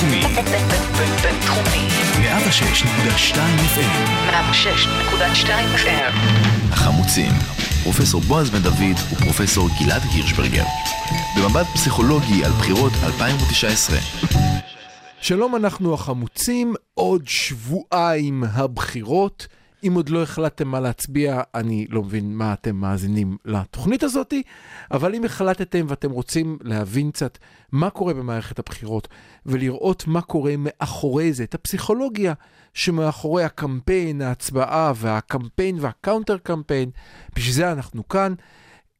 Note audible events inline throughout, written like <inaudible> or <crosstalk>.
בינתחומי. בינתחומי. 106.2 FM. 106.2 FM. החמוצים. פרופסור בועז בן דוד ופרופסור גלעד הירשברגר. במבט פסיכולוגי על בחירות 2019. שלום, אנחנו החמוצים, עוד שבועיים הבחירות. אם עוד לא החלטתם מה להצביע, אני לא מבין מה אתם מאזינים לתוכנית הזאת, אבל אם החלטתם ואתם רוצים להבין קצת מה קורה במערכת הבחירות ולראות מה קורה מאחורי זה, את הפסיכולוגיה שמאחורי הקמפיין, ההצבעה והקמפיין וה counter קמפיין, בשביל זה אנחנו כאן.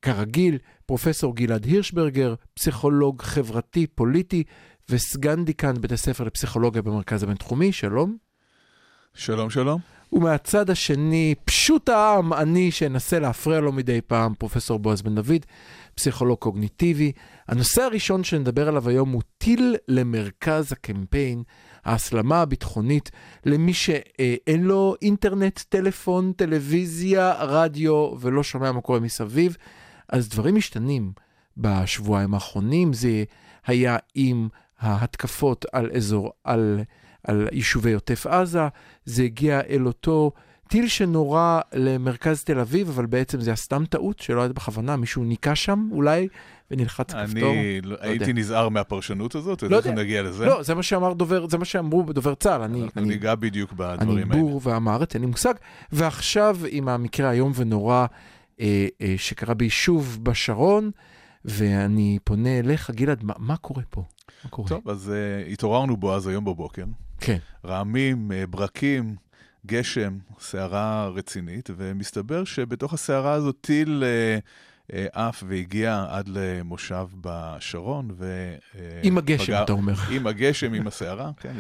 כרגיל, פרופסור גלעד הירשברגר, פסיכולוג חברתי, פוליטי וסגן דיקן בית הספר לפסיכולוגיה במרכז הבינתחומי, שלום. שלום, שלום. ומהצד השני, פשוט העם, אני שאנסה להפריע לו מדי פעם, פרופסור בועז בן דוד, פסיכולוג קוגניטיבי. הנושא הראשון שנדבר עליו היום הוא טיל למרכז הקמפיין, ההסלמה הביטחונית למי שאין לו אינטרנט, טלפון, טלוויזיה, רדיו ולא שומע מה קורה מסביב. אז דברים משתנים בשבועיים האחרונים. זה היה עם ההתקפות על אזור, על... על יישובי עוטף עזה, זה הגיע אל אותו טיל שנורה למרכז תל אביב, אבל בעצם זה היה סתם טעות שלא הייתה בכוונה, מישהו ניקה שם אולי ונלחץ כפתור. אני לא הייתי יודע. נזהר מהפרשנות הזאת, לא יודע. נגיע לזה? לא, זה מה שאמר דובר, זה מה שאמרו בדובר צה"ל. אני, אני ניגע בדיוק בדברים האלה. אני בור ואמרת, אין לי מושג. ועכשיו עם המקרה איום ונורא אה, אה, שקרה ביישוב בשרון, ואני פונה אליך, גלעד, מה, מה קורה פה? מה קורה? טוב, אז uh, התעוררנו בו אז היום בבוקר. כן. רעמים, uh, ברקים, גשם, סערה רצינית, ומסתבר שבתוך הסערה הזאת טיל uh, uh, עף והגיע עד למושב בשרון, ו... עם הגשם, פגע, אתה אומר. עם הגשם, עם הסערה, <laughs> כן.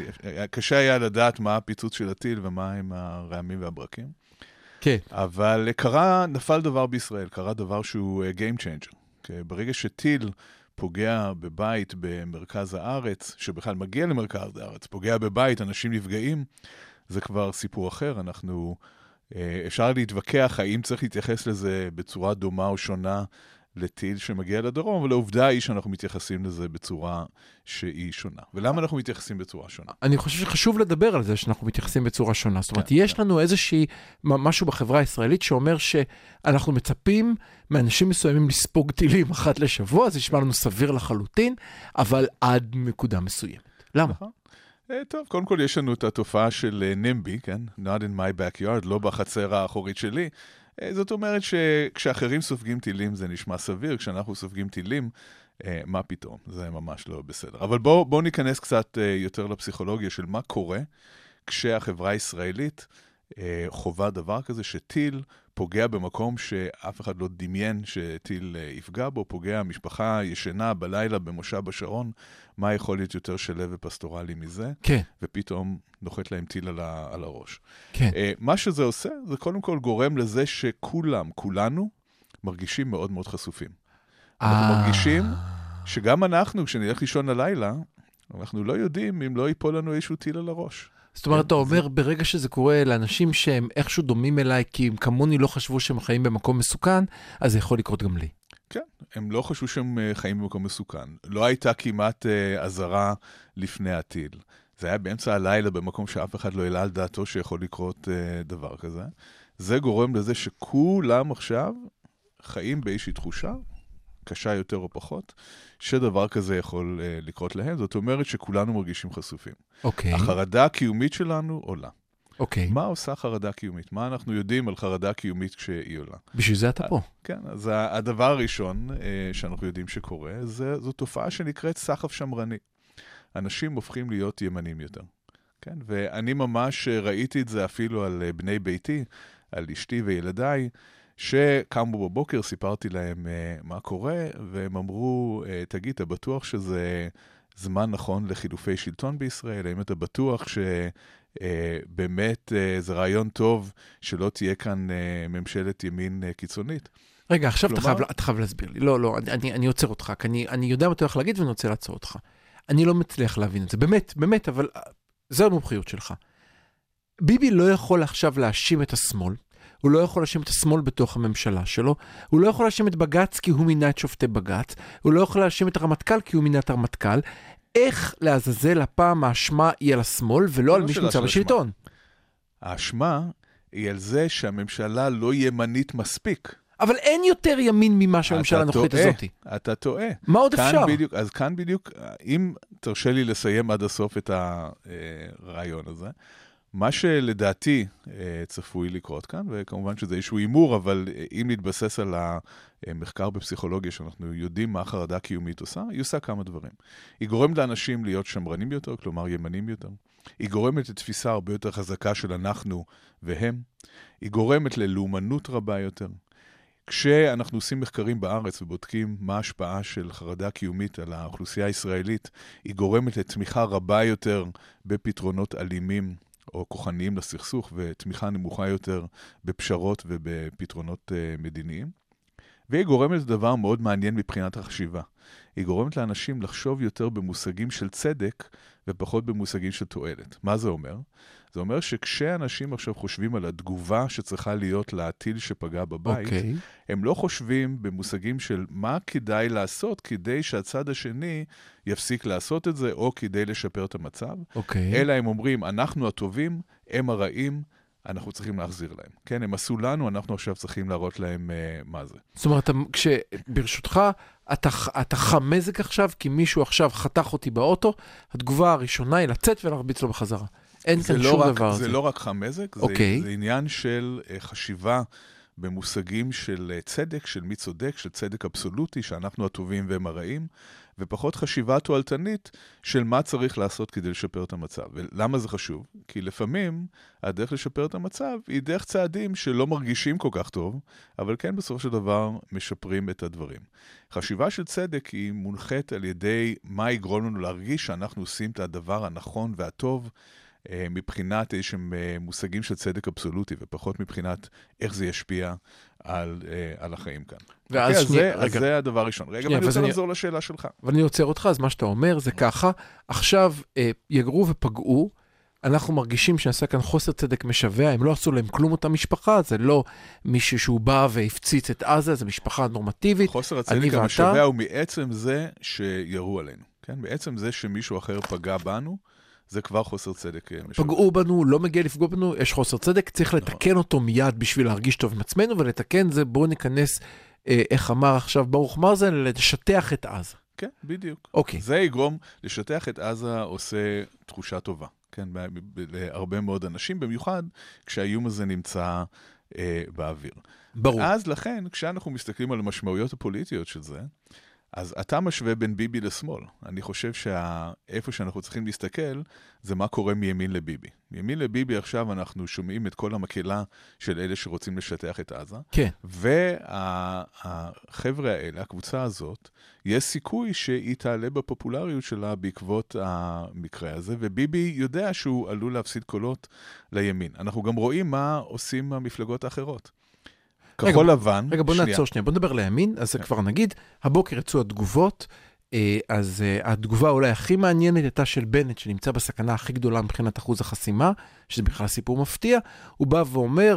קשה היה לדעת מה הפיצוץ של הטיל ומה עם הרעמים והברקים. כן. אבל קרה, נפל דבר בישראל, קרה דבר שהוא Game Changer. ברגע שטיל פוגע בבית במרכז הארץ, שבכלל מגיע למרכז הארץ, פוגע בבית, אנשים נפגעים, זה כבר סיפור אחר. אנחנו, אה, אפשר להתווכח האם צריך להתייחס לזה בצורה דומה או שונה לטיל שמגיע לדרום, אבל העובדה היא שאנחנו מתייחסים לזה בצורה שהיא שונה. ולמה אנחנו מתייחסים בצורה שונה? אני חושב שחשוב לדבר על זה שאנחנו מתייחסים בצורה שונה. זאת אומרת, כן, יש כן. לנו איזושהי, משהו בחברה הישראלית שאומר שאנחנו מצפים מאנשים מסוימים לספוג טילים <laughs> אחת לשבוע, זה נשמע לנו סביר לחלוטין, אבל עד נקודה מסוימת. למה? נכון. אה, טוב, קודם כל יש לנו את התופעה של אה, כן? Not in my backyard, לא בחצר האחורית שלי. אה, זאת אומרת שכשאחרים סופגים טילים זה נשמע סביר, כשאנחנו סופגים טילים, אה, מה פתאום? זה ממש לא בסדר. אבל בואו בוא ניכנס קצת אה, יותר לפסיכולוגיה של מה קורה כשהחברה הישראלית חווה דבר כזה שטיל פוגע במקום שאף אחד לא דמיין שטיל יפגע בו, פוגע משפחה ישנה בלילה במושב בשרון, מה יכול להיות יותר שלו ופסטורלי מזה? כן. ופתאום נוחת להם טיל על, ה, על הראש. כן. Uh, מה שזה עושה, זה קודם כל גורם לזה שכולם, כולנו, מרגישים מאוד מאוד חשופים. אנחנו אה. מרגישים שגם אנחנו, כשנלך לישון הלילה, אנחנו לא יודעים אם לא ייפול לנו איזשהו טיל על הראש. זאת אומרת, אתה אומר, ברגע שזה קורה לאנשים שהם איכשהו דומים אליי, כי הם כמוני לא חשבו שהם חיים במקום מסוכן, אז זה יכול לקרות גם לי. כן, הם לא חשבו שהם אה, חיים במקום מסוכן. לא הייתה כמעט uh, אזהרה לפני הטיל. זה היה באמצע הלילה במקום שאף אחד לא העלה על דעתו שיכול לקרות uh, דבר כזה. זה גורם לזה שכולם עכשיו חיים באיזושהי תחושה, קשה יותר או פחות, שדבר כזה יכול uh, לקרות להם. זאת אומרת שכולנו מרגישים חשופים. אוקיי. Okay. החרדה הקיומית שלנו עולה. אוקיי. Okay. מה עושה חרדה קיומית? מה אנחנו יודעים על חרדה קיומית כשהיא עולה? בשביל זה אתה פה. כן, אז הדבר הראשון אה, שאנחנו יודעים שקורה, זה, זו תופעה שנקראת סחף שמרני. אנשים הופכים להיות ימנים יותר. כן, ואני ממש ראיתי את זה אפילו על אה, בני ביתי, על אשתי וילדיי, שקמו בבוקר, סיפרתי להם uh, מה קורה, והם אמרו, uh, תגיד, אתה בטוח שזה זמן נכון לחילופי שלטון בישראל? האם אתה בטוח ש... Uh, באמת uh, זה רעיון טוב שלא תהיה כאן uh, ממשלת ימין uh, קיצונית. רגע, עכשיו כלומר... אתה, חייב, אתה חייב להסביר לי. לא, לא, אני, אני עוצר אותך, כי אני, אני יודע מה אתה הולך להגיד ואני רוצה לעצור אותך. אני לא מצליח להבין את זה, באמת, באמת, אבל זו המומחיות שלך. ביבי לא יכול עכשיו להאשים את השמאל, הוא לא יכול להאשים את השמאל בתוך הממשלה שלו, הוא לא יכול להאשים את בג"ץ כי הוא מינה את שופטי בג"ץ, הוא לא יכול להאשים את הרמטכ"ל כי הוא מינה את הרמטכ"ל. איך לעזאזל הפעם האשמה היא על השמאל ולא על לא מי שנמצא של בשלטון? האשמה היא על זה שהממשלה לא ימנית מספיק. אבל אין יותר ימין ממה שהממשלה הנוכחית הזאת. אתה טועה. מה עוד אפשר? בדיוק, אז כאן בדיוק, אם תרשה לי לסיים עד הסוף את הרעיון הזה, מה שלדעתי אה, צפוי לקרות כאן, וכמובן שזה איזשהו הימור, אבל אה, אם נתבסס על המחקר בפסיכולוגיה, שאנחנו יודעים מה חרדה קיומית עושה, היא עושה כמה דברים. היא גורמת לאנשים להיות שמרנים יותר, כלומר ימנים יותר. היא גורמת לתפיסה הרבה יותר חזקה של אנחנו והם. היא גורמת ללאומנות רבה יותר. כשאנחנו עושים מחקרים בארץ ובודקים מה ההשפעה של חרדה קיומית על האוכלוסייה הישראלית, היא גורמת לתמיכה רבה יותר בפתרונות אלימים או כוחניים לסכסוך, ותמיכה נמוכה יותר בפשרות ובפתרונות uh, מדיניים. והיא גורמת לדבר מאוד מעניין מבחינת החשיבה. היא גורמת לאנשים לחשוב יותר במושגים של צדק ופחות במושגים של תועלת. מה זה אומר? זה אומר שכשאנשים עכשיו חושבים על התגובה שצריכה להיות לטיל שפגע בבית, אוקיי. הם לא חושבים במושגים של מה כדאי לעשות כדי שהצד השני יפסיק לעשות את זה, או כדי לשפר את המצב, אוקיי. אלא הם אומרים, אנחנו הטובים, הם הרעים, אנחנו צריכים להחזיר להם. כן, הם עשו לנו, אנחנו עכשיו צריכים להראות להם uh, מה זה. זאת אומרת, אתה- כש... ברשותך, אתה, אתה חם מזג עכשיו, כי מישהו עכשיו חתך אותי באוטו, התגובה הראשונה היא לצאת ולהרביץ לו בחזרה. אין זה כאן לא שום רק, דבר. זה לא רק חמזק, זה, אוקיי. זה עניין של uh, חשיבה במושגים של uh, צדק, של מי צודק, של צדק אבסולוטי, שאנחנו הטובים והם הרעים, ופחות חשיבה תועלתנית של מה צריך לעשות כדי לשפר את המצב. ולמה זה חשוב? כי לפעמים הדרך לשפר את המצב היא דרך צעדים שלא מרגישים כל כך טוב, אבל כן בסופו של דבר משפרים את הדברים. חשיבה של צדק היא מונחית על ידי מה יגרום לנו להרגיש שאנחנו עושים את הדבר הנכון והטוב. אה, מבחינת איזשהם אה, מושגים של צדק אבסולוטי, ופחות מבחינת איך זה ישפיע על, אה, על החיים כאן. ואז אוקיי, אז זה, אז רגע. זה הדבר הראשון. רגע, שנייה, ואני רוצה אני- לחזור לשאלה שלך. אבל אני עוצר אותך, אז מה שאתה אומר זה ככה, עכשיו יגרו ופגעו, אנחנו מרגישים שנעשה כאן חוסר צדק משווע, הם לא עשו להם כלום אותה משפחה, זה לא מישהו שהוא בא והפציץ את עזה, זו משפחה נורמטיבית. חוסר הצדק ואתה- המשווע הוא מעצם זה שירו עלינו. כן? מעצם זה שמישהו אחר פגע בנו, זה כבר חוסר צדק אה. פגעו בנו, לא מגיע לפגוע בנו, יש חוסר צדק, צריך לתקן אותו מיד בשביל להרגיש טוב עם עצמנו, ולתקן זה בואו ניכנס, אה, איך אמר עכשיו ברוך מרזן, לשטח את עזה. כן, בדיוק. אוקיי. זה יגרום, לשטח את עזה עושה תחושה טובה, כן, להרבה מאוד אנשים, במיוחד כשהאיום הזה נמצא אה, באוויר. ברור. אז לכן, כשאנחנו מסתכלים על המשמעויות הפוליטיות של זה, אז אתה משווה בין ביבי לשמאל. אני חושב שאיפה שאנחנו צריכים להסתכל, זה מה קורה מימין לביבי. מימין לביבי עכשיו אנחנו שומעים את כל המקהלה של אלה שרוצים לשטח את עזה, כן. והחבר'ה האלה, הקבוצה הזאת, יש סיכוי שהיא תעלה בפופולריות שלה בעקבות המקרה הזה, וביבי יודע שהוא עלול להפסיד קולות לימין. אנחנו גם רואים מה עושים המפלגות האחרות. כחול לבן, רגע, בוא. נעצור שנייה, בוא נדבר לימין, אז זה כן. כבר נגיד, הבוקר יצאו התגובות, אה, אז אה, התגובה אולי הכי מעניינת הייתה של בנט, שנמצא בסכנה הכי גדולה מבחינת אחוז החסימה, שזה בכלל סיפור מפתיע, הוא בא ואומר,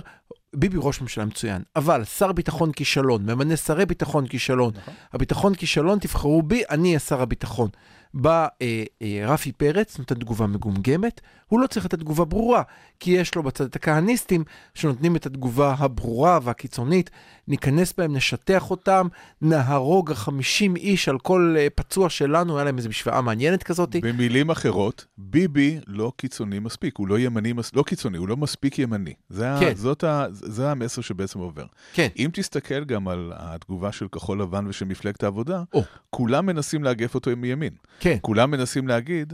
ביבי ראש ממשלה מצוין, אבל שר ביטחון כישלון, ממנה שרי ביטחון כישלון, נכון. הביטחון כישלון, תבחרו בי, אני אהיה שר הביטחון. בא אה, אה, רפי פרץ, נותן תגובה מגומגמת, הוא לא צריך לתת תגובה ברורה, כי יש לו בצד את הכהניסטים שנותנים את התגובה הברורה והקיצונית, ניכנס בהם, נשטח אותם, נהרוג 50 איש על כל אה, פצוע שלנו, היה להם איזו משוואה מעניינת כזאת. במילים אחרות, ביבי לא קיצוני מספיק, הוא לא ימני, מס... לא קיצוני, הוא לא מספיק ימני. זה, כן. ה... זאת ה... זה המסר שבעצם עובר. כן. אם תסתכל גם על התגובה של כחול לבן ושל מפלגת העבודה, או. כולם מנסים לאגף אותו מימין. כן. כולם מנסים להגיד,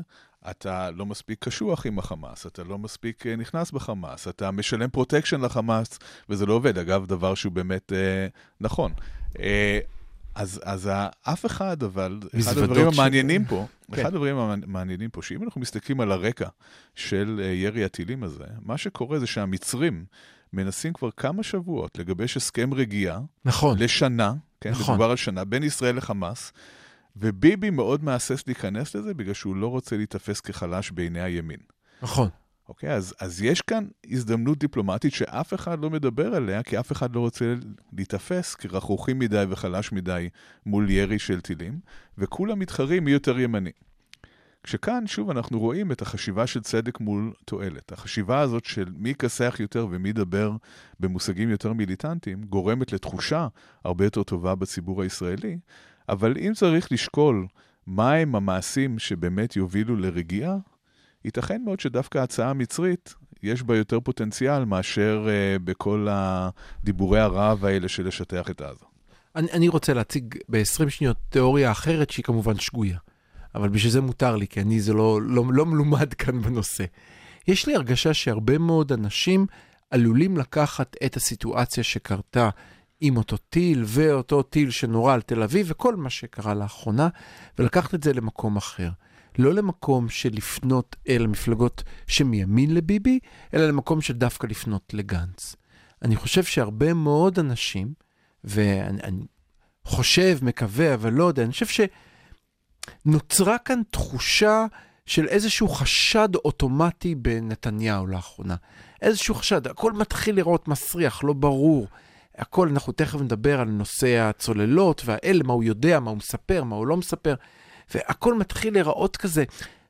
אתה לא מספיק קשוח עם החמאס, אתה לא מספיק אה, נכנס בחמאס, אתה משלם פרוטקשן לחמאס, וזה לא עובד. אגב, דבר שהוא באמת אה, נכון. אה, אז, אז אף אחד, אבל, אחד הדברים של- המעניינים פה, כן. אחד הדברים המעניינים פה, שאם אנחנו מסתכלים על הרקע של אה, ירי הטילים הזה, מה שקורה זה שהמצרים מנסים כבר כמה שבועות לגבש הסכם רגיעה נכון. לשנה, כן, נכון. מדובר על שנה, בין ישראל לחמאס, וביבי מאוד מהסס להיכנס לזה בגלל שהוא לא רוצה להיתפס כחלש בעיני הימין. נכון. אוקיי, אז, אז יש כאן הזדמנות דיפלומטית שאף אחד לא מדבר עליה, כי אף אחד לא רוצה להיתפס כרכרוכי מדי וחלש מדי מול ירי של טילים, וכולם מתחרים מי יותר ימני. כשכאן, שוב, אנחנו רואים את החשיבה של צדק מול תועלת. החשיבה הזאת של מי יכסח יותר ומי ידבר במושגים יותר מיליטנטיים, גורמת לתחושה הרבה יותר טובה בציבור הישראלי, אבל אם צריך לשקול מהם המעשים שבאמת יובילו לרגיעה, ייתכן מאוד שדווקא ההצעה המצרית, יש בה יותר פוטנציאל מאשר uh, בכל הדיבורי הרעב האלה של לשטח את עזה. אני, אני רוצה להציג ב-20 שניות תיאוריה אחרת שהיא כמובן שגויה. אבל בשביל זה מותר לי, כי אני זה לא, לא, לא מלומד כאן בנושא. יש לי הרגשה שהרבה מאוד אנשים עלולים לקחת את הסיטואציה שקרתה עם אותו טיל ואותו טיל שנורה על תל אביב וכל מה שקרה לאחרונה, ולקחת את זה למקום אחר. לא למקום של לפנות אל המפלגות שמימין לביבי, אלא למקום של דווקא לפנות לגנץ. אני חושב שהרבה מאוד אנשים, ואני אני חושב, מקווה, אבל לא יודע, אני חושב שנוצרה כאן תחושה של איזשהו חשד אוטומטי בנתניהו לאחרונה. איזשהו חשד, הכל מתחיל לראות מסריח, לא ברור. הכל, אנחנו תכף נדבר על נושא הצוללות והאלה, מה הוא יודע, מה הוא מספר, מה הוא לא מספר. והכל מתחיל להיראות כזה.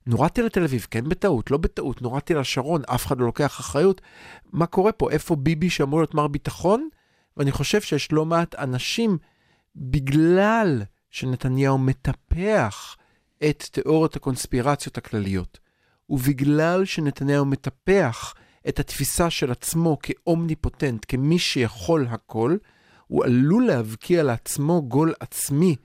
נורדתי לתל אביב, כן בטעות, לא בטעות, נורדתי לשרון, אף אחד לא לוקח אחריות. מה קורה פה? איפה ביבי שאמור להיות מר ביטחון? ואני חושב שיש לא מעט אנשים, בגלל שנתניהו מטפח את תיאוריות הקונספירציות הכלליות, ובגלל שנתניהו מטפח את התפיסה של עצמו כאומניפוטנט, כמי שיכול הכל, הוא עלול להבקיע לעצמו גול עצמי,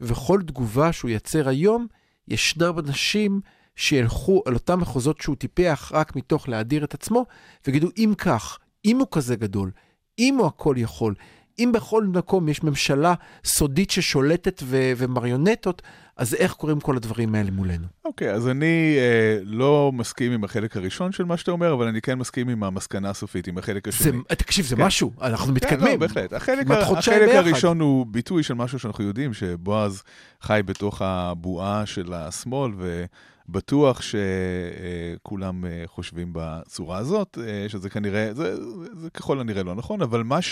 וכל תגובה שהוא ייצר היום, ישנם אנשים שילכו על אותם מחוזות שהוא טיפח רק מתוך להדיר את עצמו, ויגידו, אם כך, אם הוא כזה גדול, אם הוא הכל יכול, אם בכל מקום יש ממשלה סודית ששולטת ו- ומריונטות, אז איך קורים כל הדברים האלה מולנו? אוקיי, okay, אז אני אה, לא מסכים עם החלק הראשון של מה שאתה אומר, אבל אני כן מסכים עם המסקנה הסופית, עם החלק השני. זה, תקשיב, זה כן. משהו, אנחנו כן, מתקדמים. לא, בהחלט. החלק, החלק הראשון הוא ביטוי של משהו שאנחנו יודעים, שבועז חי בתוך הבועה של השמאל, ו... בטוח שכולם אה, חושבים בצורה הזאת, אה, שזה כנראה, זה, זה, זה ככל הנראה לא נכון, אבל מה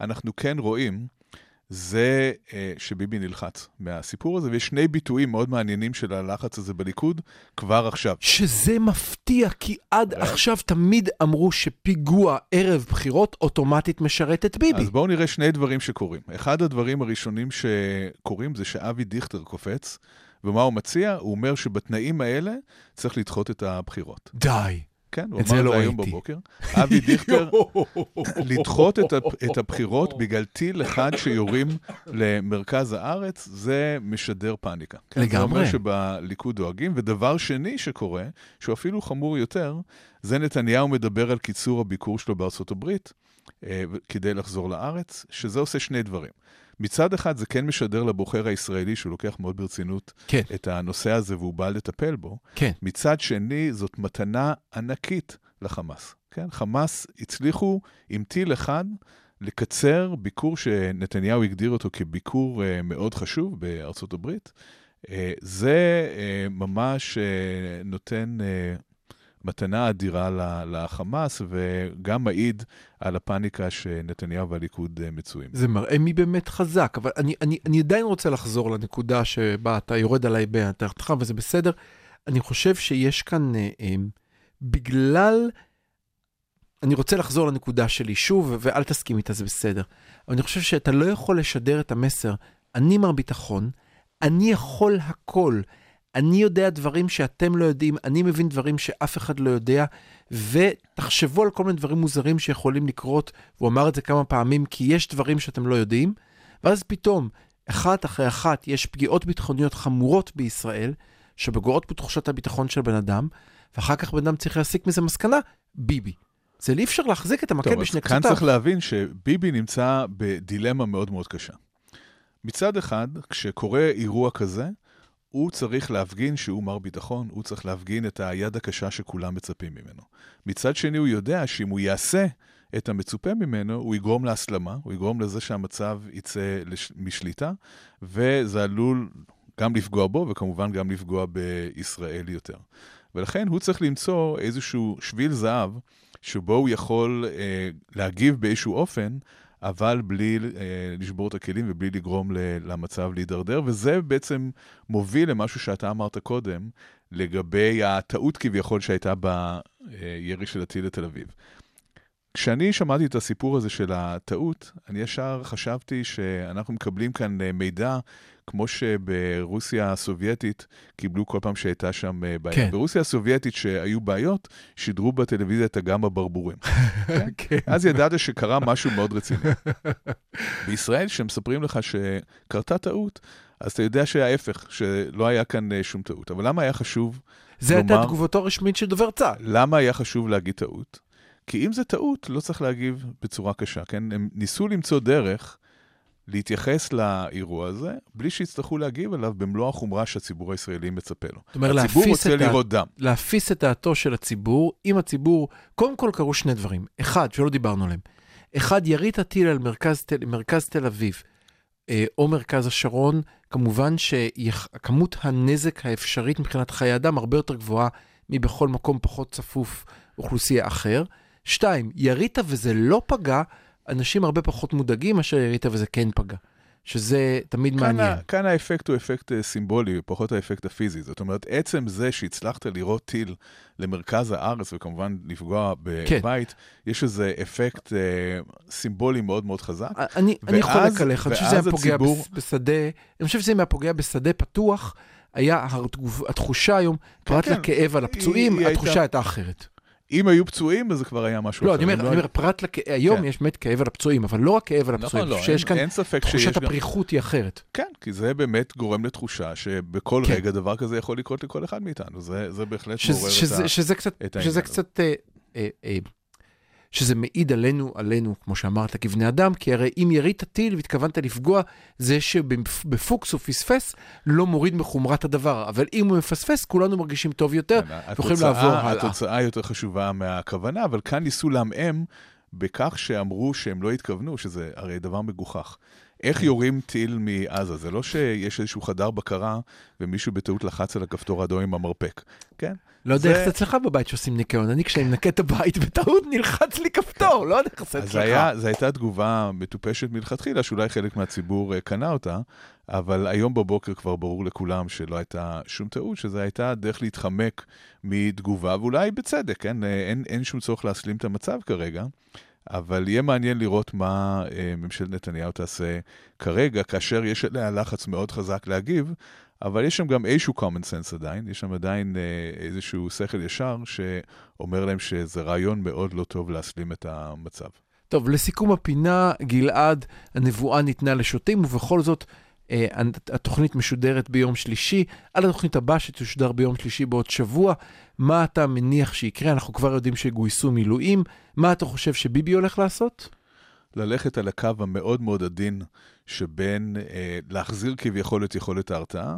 שאנחנו כן רואים, זה אה, שביבי נלחץ מהסיפור הזה, ויש שני ביטויים מאוד מעניינים של הלחץ הזה בליכוד כבר עכשיו. שזה מפתיע, כי עד עכשיו תמיד אמרו שפיגוע ערב בחירות אוטומטית משרת את ביבי. אז בואו נראה שני דברים שקורים. אחד הדברים הראשונים שקורים זה שאבי דיכטר קופץ. ומה הוא מציע? הוא אומר שבתנאים האלה צריך לדחות את הבחירות. די. כן, הוא אמר לא היום בבוקר. אבי דיכטר, <laughs> לדחות את, את הבחירות בגלל טיל אחד שיורים למרכז הארץ, זה משדר פאניקה. כן, לגמרי. זה אומר שבליכוד דואגים. ודבר שני שקורה, שהוא אפילו חמור יותר, זה נתניהו מדבר על קיצור הביקור שלו בארצות הברית, כדי לחזור לארץ, שזה עושה שני דברים. מצד אחד זה כן משדר לבוחר הישראלי שהוא לוקח מאוד ברצינות כן. את הנושא הזה והוא בא לטפל בו. כן. מצד שני, זאת מתנה ענקית לחמאס. כן, חמאס הצליחו עם טיל אחד לקצר ביקור שנתניהו הגדיר אותו כביקור uh, מאוד חשוב בארצות הברית. Uh, זה ממש נותן מתנה אדירה לחמאס, וגם מעיד על הפאניקה שנתניהו והליכוד אה, מצויים. זה מראה מי באמת חזק, אבל אני, אני, אני עדיין רוצה לחזור לנקודה שבה אתה יורד עליי בהתחתך, וזה בסדר. אני חושב שיש כאן, אה, אה, בגלל... אני רוצה לחזור לנקודה שלי שוב, ואל תסכים איתה, זה בסדר. אבל אני חושב שאתה לא יכול לשדר את המסר, אני מר ביטחון, אני יכול הכל. אני יודע דברים שאתם לא יודעים, אני מבין דברים שאף אחד לא יודע, ותחשבו על כל מיני דברים מוזרים שיכולים לקרות, והוא אמר את זה כמה פעמים, כי יש דברים שאתם לא יודעים, ואז פתאום, אחת אחרי אחת, יש פגיעות ביטחוניות חמורות בישראל, שפוגעות בתחושת הביטחון של בן אדם, ואחר כך בן אדם צריך להסיק מזה מסקנה, ביבי. זה אי אפשר להחזיק את המקל בשני קצותיו. כאן צריך להבין שביבי נמצא בדילמה מאוד מאוד קשה. מצד אחד, כשקורה אירוע כזה, הוא צריך להפגין שהוא מר ביטחון, הוא צריך להפגין את היד הקשה שכולם מצפים ממנו. מצד שני, הוא יודע שאם הוא יעשה את המצופה ממנו, הוא יגרום להסלמה, הוא יגרום לזה שהמצב יצא לש... משליטה, וזה עלול גם לפגוע בו, וכמובן גם לפגוע בישראל יותר. ולכן הוא צריך למצוא איזשהו שביל זהב, שבו הוא יכול אה, להגיב באיזשהו אופן אבל בלי אה, לשבור את הכלים ובלי לגרום למצב להידרדר, וזה בעצם מוביל למשהו שאתה אמרת קודם, לגבי הטעות כביכול שהייתה בירי של הטיל לתל אביב. כשאני שמעתי את הסיפור הזה של הטעות, אני ישר חשבתי שאנחנו מקבלים כאן אה, מידע כמו שברוסיה הסובייטית קיבלו כל פעם שהייתה שם אה, בעיה. כן. ברוסיה הסובייטית שהיו בעיות, שידרו בטלוויזיה את אגם הברבורים. <laughs> כן. אז ידעת שקרה משהו מאוד רציני. בישראל, כשמספרים לך שקרתה טעות, אז אתה יודע שההפך, שלא היה כאן אה, שום טעות. אבל למה היה חשוב זה הייתה לומר- תגובתו הרשמית של דובר צה"ל. למה היה חשוב להגיד טעות? כי אם זה טעות, לא צריך להגיב בצורה קשה, כן? הם ניסו למצוא דרך להתייחס לאירוע הזה, בלי שיצטרכו להגיב עליו במלוא החומרה שהציבור הישראלי מצפה לו. זאת אומרת, הציבור רוצה את לראות דם. להפיס את דעתו של הציבור, אם הציבור, קודם כל קרו שני דברים. אחד, שלא דיברנו עליהם. אחד, ירית הטיל על מרכז, תל- מרכז תל אביב אה, או מרכז השרון, כמובן שכמות הנזק האפשרית מבחינת חיי אדם הרבה יותר גבוהה מבכל מקום פחות צפוף אוכלוסייה אחר. שתיים, ירית וזה לא פגע, אנשים הרבה פחות מודאגים מאשר ירית וזה כן פגע. שזה תמיד כאן, מעניין. ה, כאן האפקט הוא אפקט אה, סימבולי, פחות האפקט הפיזי. זאת אומרת, עצם זה שהצלחת לירות טיל למרכז הארץ וכמובן לפגוע כן. בבית, יש איזה אפקט אה, סימבולי מאוד מאוד חזק. אני, אני ואז- חולק עליך, אני חושב שזה היה פוגע הציבור- בשדה, אני חושב שזה היה פוגע בשדה פתוח, היה התחושה היום, פרט כן. לכאב על הפצועים, היא התחושה הייתה אחרת. אם היו פצועים, אז זה כבר היה משהו לא, אחר. אני אם אומר, אני אומר, פרט היום כן. יש באמת כאב על הפצועים, אבל לא רק כאב על נכון, הפצועים, לא, אני חושב שיש אין, כאן אין תחושת גם... הפריחות היא אחרת. כן, כי זה באמת גורם לתחושה שבכל כן. רגע דבר כזה יכול לקרות לכל אחד מאיתנו. זה, זה בהחלט מעורר את את העניין שזה. קצת, אה, אה, אה, שזה מעיד עלינו, עלינו, כמו שאמרת, כבני אדם, כי הרי אם ירית טיל והתכוונת לפגוע, זה שבפוקס הוא פספס, לא מוריד מחומרת הדבר. אבל אם הוא מפספס, כולנו מרגישים טוב יותר, ויכולים לעבור הלאה. התוצאה יותר חשובה מהכוונה, אבל כאן ניסו לעמעם בכך שאמרו שהם לא התכוונו, שזה הרי דבר מגוחך. כן. איך יורים טיל מעזה? זה לא שיש איזשהו חדר בקרה ומישהו בטעות לחץ על הכפתור האדום עם המרפק, כן? לא יודע איך זה אצלך בבית שעושים ניקיון. אני כשאני מנקה את הבית בטעות נלחץ לי כפתור, לא יודע איך זה אצלך. זו הייתה תגובה מטופשת מלכתחילה, שאולי חלק מהציבור אה, קנה אותה, אבל היום בבוקר כבר ברור לכולם שלא הייתה שום טעות, שזו הייתה דרך להתחמק מתגובה, ואולי בצדק, כן? אה, אין, אין שום צורך להסלים את המצב כרגע, אבל יהיה מעניין לראות מה אה, ממשלת נתניהו תעשה כרגע, כאשר יש עליה לחץ מאוד חזק להגיב, אבל יש שם גם איזשהו common sense עדיין, יש שם עדיין אה, איזשהו שכל ישר שאומר להם שזה רעיון מאוד לא טוב להסלים את המצב. טוב, לסיכום הפינה, גלעד, הנבואה ניתנה לשוטים, ובכל זאת, התוכנית משודרת ביום שלישי. על התוכנית הבאה שתשודר ביום שלישי בעוד שבוע, מה אתה מניח שיקרה? אנחנו כבר יודעים שגויסו מילואים. מה אתה חושב שביבי הולך לעשות? ללכת על הקו המאוד מאוד עדין שבין אה, להחזיר כביכול את יכולת ההרתעה,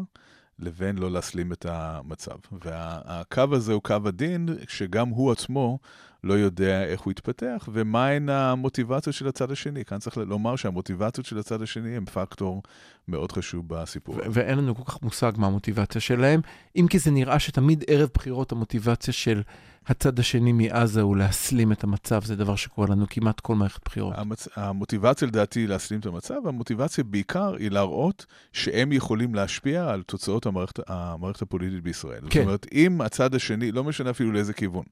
לבין לא להסלים את המצב. והקו הזה הוא קו עדין, שגם הוא עצמו לא יודע איך הוא יתפתח, ומהן המוטיבציות של הצד השני. כאן צריך לומר שהמוטיבציות של הצד השני הם פקטור מאוד חשוב בסיפור. ו- ואין לנו כל כך מושג מה המוטיבציה שלהם, אם כי זה נראה שתמיד ערב בחירות המוטיבציה של הצד השני מעזה הוא להסלים את המצב, זה דבר שקורה לנו כמעט כל מערכת בחירות. המצ... המוטיבציה לדעתי היא להסלים את המצב, המוטיבציה בעיקר היא להראות שהם יכולים להשפיע על תוצאות המערכת, המערכת הפוליטית בישראל. כן. זאת אומרת, אם הצד השני, לא משנה אפילו לאיזה כיוון,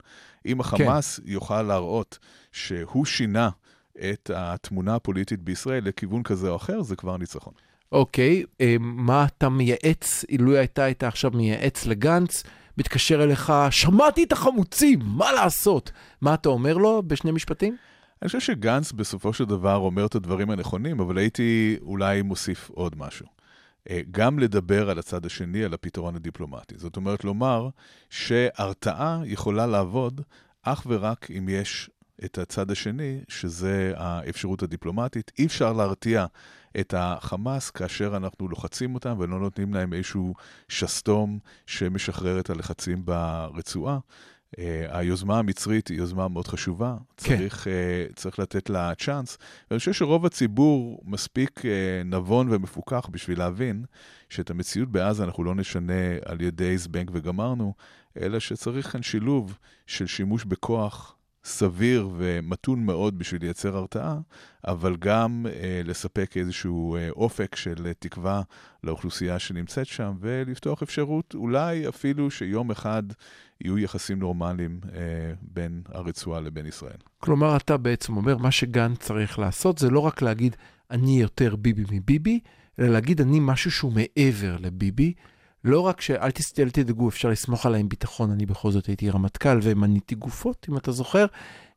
אם החמאס כן. יוכל להראות שהוא שינה את התמונה הפוליטית בישראל לכיוון כזה או אחר, זה כבר ניצחון. אוקיי, אה, מה אתה מייעץ, אילו הייתה הייתה עכשיו מייעץ לגנץ, מתקשר אליך, שמעתי את החמוצים, מה לעשות? מה אתה אומר לו בשני משפטים? אני חושב שגנץ בסופו של דבר אומר את הדברים הנכונים, אבל הייתי אולי מוסיף עוד משהו. אה, גם לדבר על הצד השני, על הפתרון הדיפלומטי. זאת אומרת, לומר שהרתעה יכולה לעבוד אך ורק אם יש את הצד השני, שזה האפשרות הדיפלומטית. אי אפשר להרתיע את החמאס כאשר אנחנו לוחצים אותם ולא נותנים להם איזשהו שסתום שמשחרר את הלחצים ברצועה. Uh, היוזמה המצרית היא יוזמה מאוד חשובה, כן. צריך, uh, צריך לתת לה צ'אנס. ואני חושב שרוב הציבור מספיק uh, נבון ומפוקח בשביל להבין שאת המציאות בעזה אנחנו לא נשנה על ידי זבנג וגמרנו, אלא שצריך כאן שילוב של שימוש בכוח סביר ומתון מאוד בשביל לייצר הרתעה, אבל גם אה, לספק איזשהו אה, אופק של אה, תקווה לאוכלוסייה שנמצאת שם, ולפתוח אפשרות אולי אפילו שיום אחד יהיו יחסים נורמליים אה, בין הרצועה לבין ישראל. כלומר, אתה בעצם אומר, מה שגן צריך לעשות זה לא רק להגיד, אני יותר ביבי מביבי, אלא להגיד, אני משהו שהוא מעבר לביבי. לא רק שאל תדאגו, אפשר לסמוך עליי עם ביטחון, אני בכל זאת הייתי רמטכ"ל ומניתי גופות, אם אתה זוכר,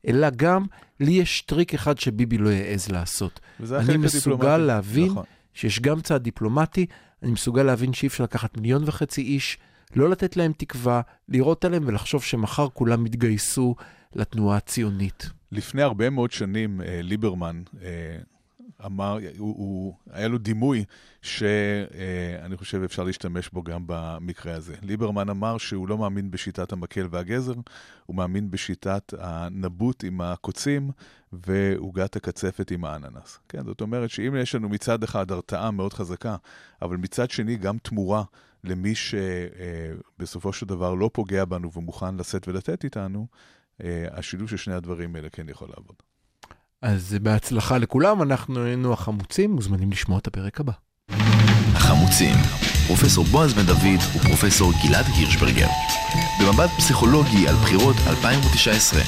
אלא גם, לי יש טריק אחד שביבי לא יעז לעשות. אני מסוגל להבין נכון. שיש גם צעד דיפלומטי, אני מסוגל להבין שאי אפשר לקחת מיליון וחצי איש, לא לתת להם תקווה, לראות עליהם ולחשוב שמחר כולם יתגייסו לתנועה הציונית. לפני הרבה מאוד שנים, אה, ליברמן, אה, אמר, הוא, הוא, היה לו דימוי שאני חושב אפשר להשתמש בו גם במקרה הזה. ליברמן אמר שהוא לא מאמין בשיטת המקל והגזר, הוא מאמין בשיטת הנבוט עם הקוצים ועוגת הקצפת עם האננס. כן, זאת אומרת שאם יש לנו מצד אחד הרתעה מאוד חזקה, אבל מצד שני גם תמורה למי שבסופו של דבר לא פוגע בנו ומוכן לשאת ולתת איתנו, השילוב של שני הדברים האלה כן יכול לעבוד. אז בהצלחה לכולם, אנחנו היינו החמוצים, מוזמנים לשמוע את הפרק הבא. החמוצים, פרופסור בועז בן דוד ופרופסור גלעד הירשברגר. במבט פסיכולוגי על בחירות 2019.